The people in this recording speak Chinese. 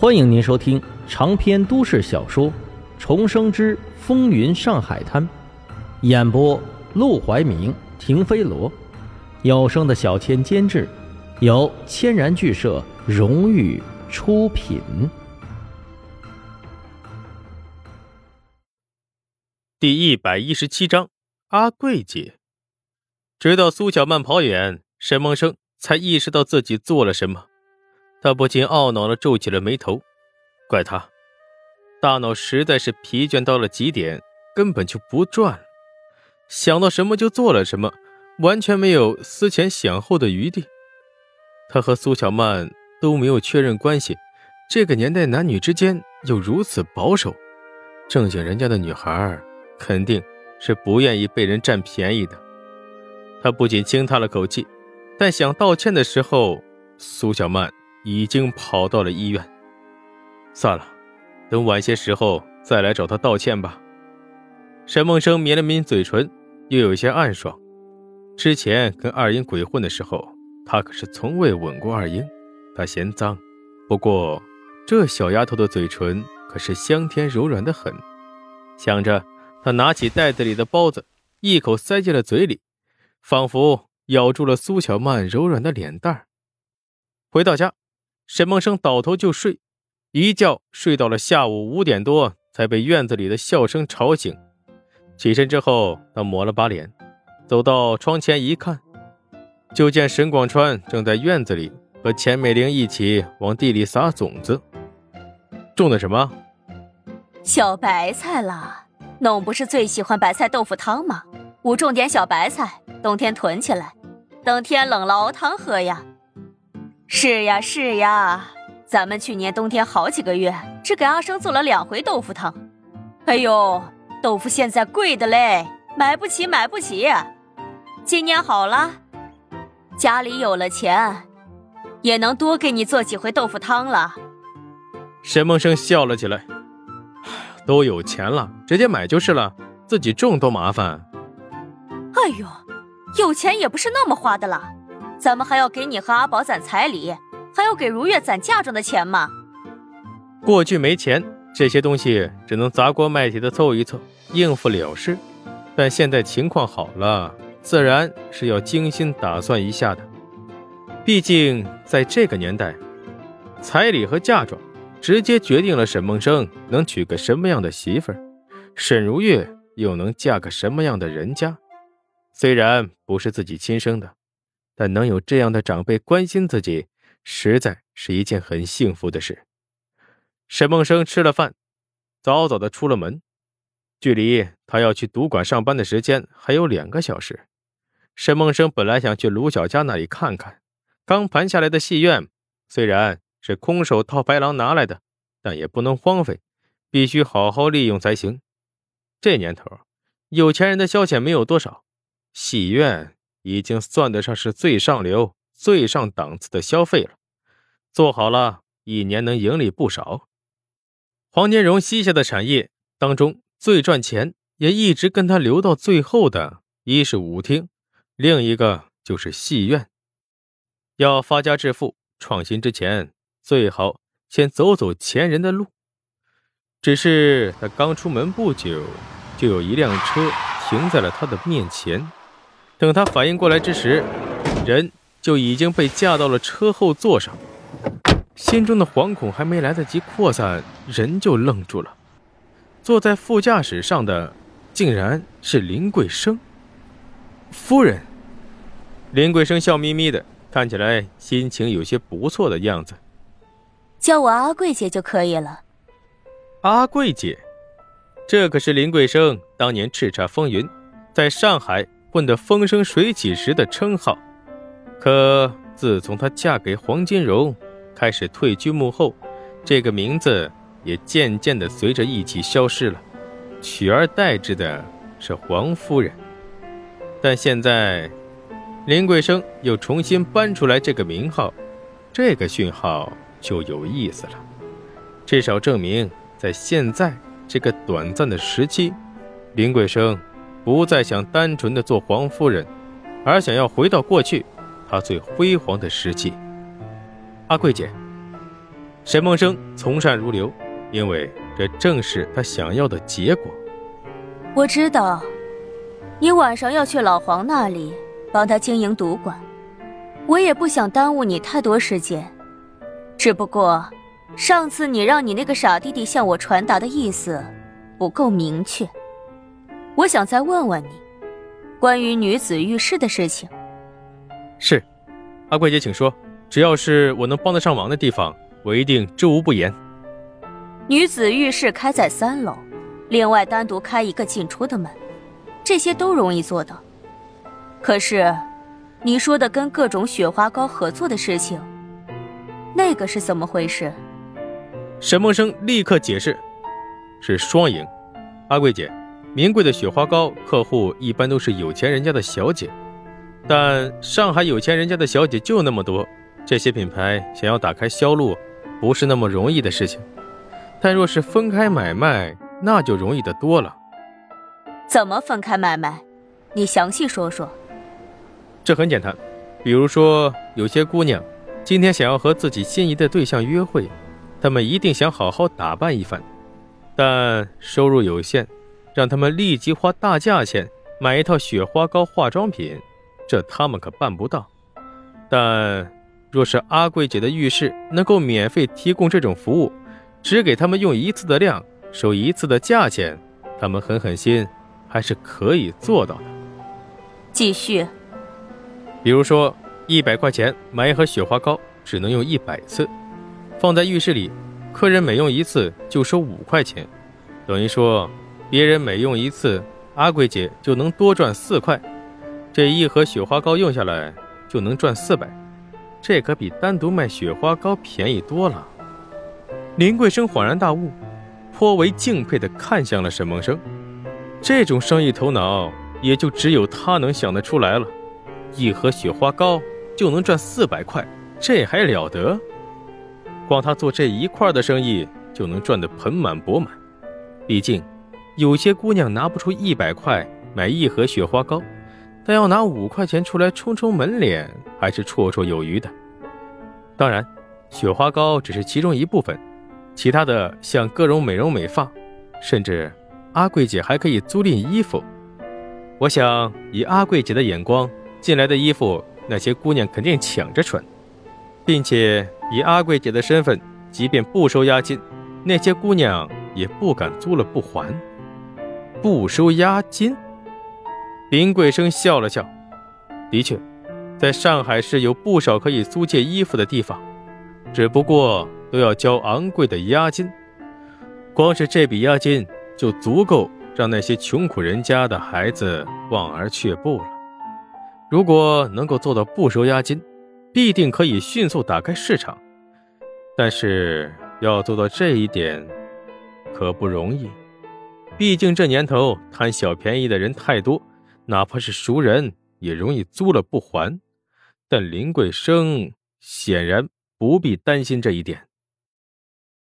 欢迎您收听长篇都市小说《重生之风云上海滩》，演播：陆怀明、停飞罗，有声的小千监制，由千然剧社荣誉出品。第一百一十七章，阿贵姐。直到苏小曼跑远，沈梦生才意识到自己做了什么。他不禁懊恼的皱起了眉头，怪他，大脑实在是疲倦到了极点，根本就不转了，想到什么就做了什么，完全没有思前想后的余地。他和苏小曼都没有确认关系，这个年代男女之间又如此保守，正经人家的女孩肯定是不愿意被人占便宜的。他不仅轻叹了口气，但想道歉的时候，苏小曼。已经跑到了医院。算了，等晚些时候再来找他道歉吧。沈梦生抿了抿嘴唇，又有些暗爽。之前跟二英鬼混的时候，他可是从未吻过二英，他嫌脏。不过这小丫头的嘴唇可是香甜柔软的很。想着，他拿起袋子里的包子，一口塞进了嘴里，仿佛咬住了苏小曼柔软的脸蛋回到家。沈梦生倒头就睡，一觉睡到了下午五点多，才被院子里的笑声吵醒。起身之后，他抹了把脸，走到窗前一看，就见沈广川正在院子里和钱美玲一起往地里撒种子。种的什么？小白菜啦！农不是最喜欢白菜豆腐汤吗？我种点小白菜，冬天囤起来，等天冷了熬汤喝呀。是呀是呀，咱们去年冬天好几个月只给阿生做了两回豆腐汤。哎呦，豆腐现在贵的嘞，买不起买不起。今年好了，家里有了钱，也能多给你做几回豆腐汤了。沈梦生笑了起来，都有钱了，直接买就是了，自己种多麻烦。哎呦，有钱也不是那么花的啦。咱们还要给你和阿宝攒彩礼，还要给如月攒嫁妆的钱吗？过去没钱，这些东西只能砸锅卖铁的凑一凑，应付了事。但现在情况好了，自然是要精心打算一下的。毕竟在这个年代，彩礼和嫁妆直接决定了沈梦生能娶个什么样的媳妇儿，沈如月又能嫁个什么样的人家。虽然不是自己亲生的。但能有这样的长辈关心自己，实在是一件很幸福的事。沈梦生吃了饭，早早的出了门，距离他要去赌馆上班的时间还有两个小时。沈梦生本来想去卢小佳那里看看，刚盘下来的戏院虽然是空手套白狼拿来的，但也不能荒废，必须好好利用才行。这年头，有钱人的消遣没有多少，戏院。已经算得上是最上流、最上档次的消费了，做好了，一年能盈利不少。黄金荣膝下的产业当中，最赚钱也一直跟他留到最后的，一是舞厅，另一个就是戏院。要发家致富、创新之前，最好先走走前人的路。只是他刚出门不久，就有一辆车停在了他的面前。等他反应过来之时，人就已经被架到了车后座上，心中的惶恐还没来得及扩散，人就愣住了。坐在副驾驶上的，竟然是林桂生。夫人，林桂生笑眯眯的，看起来心情有些不错的样子。叫我阿贵姐就可以了。阿贵姐，这可是林桂生当年叱咤风云，在上海。混得风生水起时的称号，可自从她嫁给黄金荣，开始退居幕后，这个名字也渐渐的随着一起消失了，取而代之的是黄夫人。但现在，林桂生又重新搬出来这个名号，这个讯号就有意思了，至少证明在现在这个短暂的时期，林桂生。不再想单纯的做黄夫人，而想要回到过去，她最辉煌的时期。阿贵姐，沈梦生从善如流，因为这正是他想要的结果。我知道，你晚上要去老黄那里帮他经营赌馆，我也不想耽误你太多时间。只不过，上次你让你那个傻弟弟向我传达的意思不够明确，我想再问问你，关于女子浴室的事情。是，阿贵姐，请说。只要是我能帮得上忙的地方，我一定知无不言。女子浴室开在三楼。另外单独开一个进出的门，这些都容易做到。可是，你说的跟各种雪花膏合作的事情，那个是怎么回事？沈梦生立刻解释：“是双赢。阿贵姐，名贵的雪花膏客户一般都是有钱人家的小姐，但上海有钱人家的小姐就那么多，这些品牌想要打开销路，不是那么容易的事情。但若是分开买卖，那就容易的多了。怎么分开买卖？你详细说说。这很简单，比如说有些姑娘今天想要和自己心仪的对象约会，她们一定想好好打扮一番，但收入有限，让他们立即花大价钱买一套雪花膏化妆品，这他们可办不到。但若是阿贵姐的浴室能够免费提供这种服务，只给他们用一次的量。收一次的价钱，他们狠狠心还是可以做到的。继续，比如说一百块钱买一盒雪花膏，只能用一百次，放在浴室里，客人每用一次就收五块钱，等于说别人每用一次，阿贵姐就能多赚四块。这一盒雪花膏用下来就能赚四百，这可比单独卖雪花膏便宜多了。林桂生恍然大悟。颇为敬佩地看向了沈梦生，这种生意头脑也就只有他能想得出来了。一盒雪花膏就能赚四百块，这还了得？光他做这一块的生意就能赚得盆满钵满。毕竟，有些姑娘拿不出一百块买一盒雪花膏，但要拿五块钱出来充充门脸，还是绰绰有余的。当然，雪花膏只是其中一部分。其他的像各种美容美发，甚至阿贵姐还可以租赁衣服。我想以阿贵姐的眼光，进来的衣服那些姑娘肯定抢着穿，并且以阿贵姐的身份，即便不收押金，那些姑娘也不敢租了不还。不收押金，林桂生笑了笑。的确，在上海市有不少可以租借衣服的地方，只不过。都要交昂贵的押金，光是这笔押金就足够让那些穷苦人家的孩子望而却步了。如果能够做到不收押金，必定可以迅速打开市场。但是要做到这一点，可不容易。毕竟这年头贪小便宜的人太多，哪怕是熟人也容易租了不还。但林桂生显然不必担心这一点。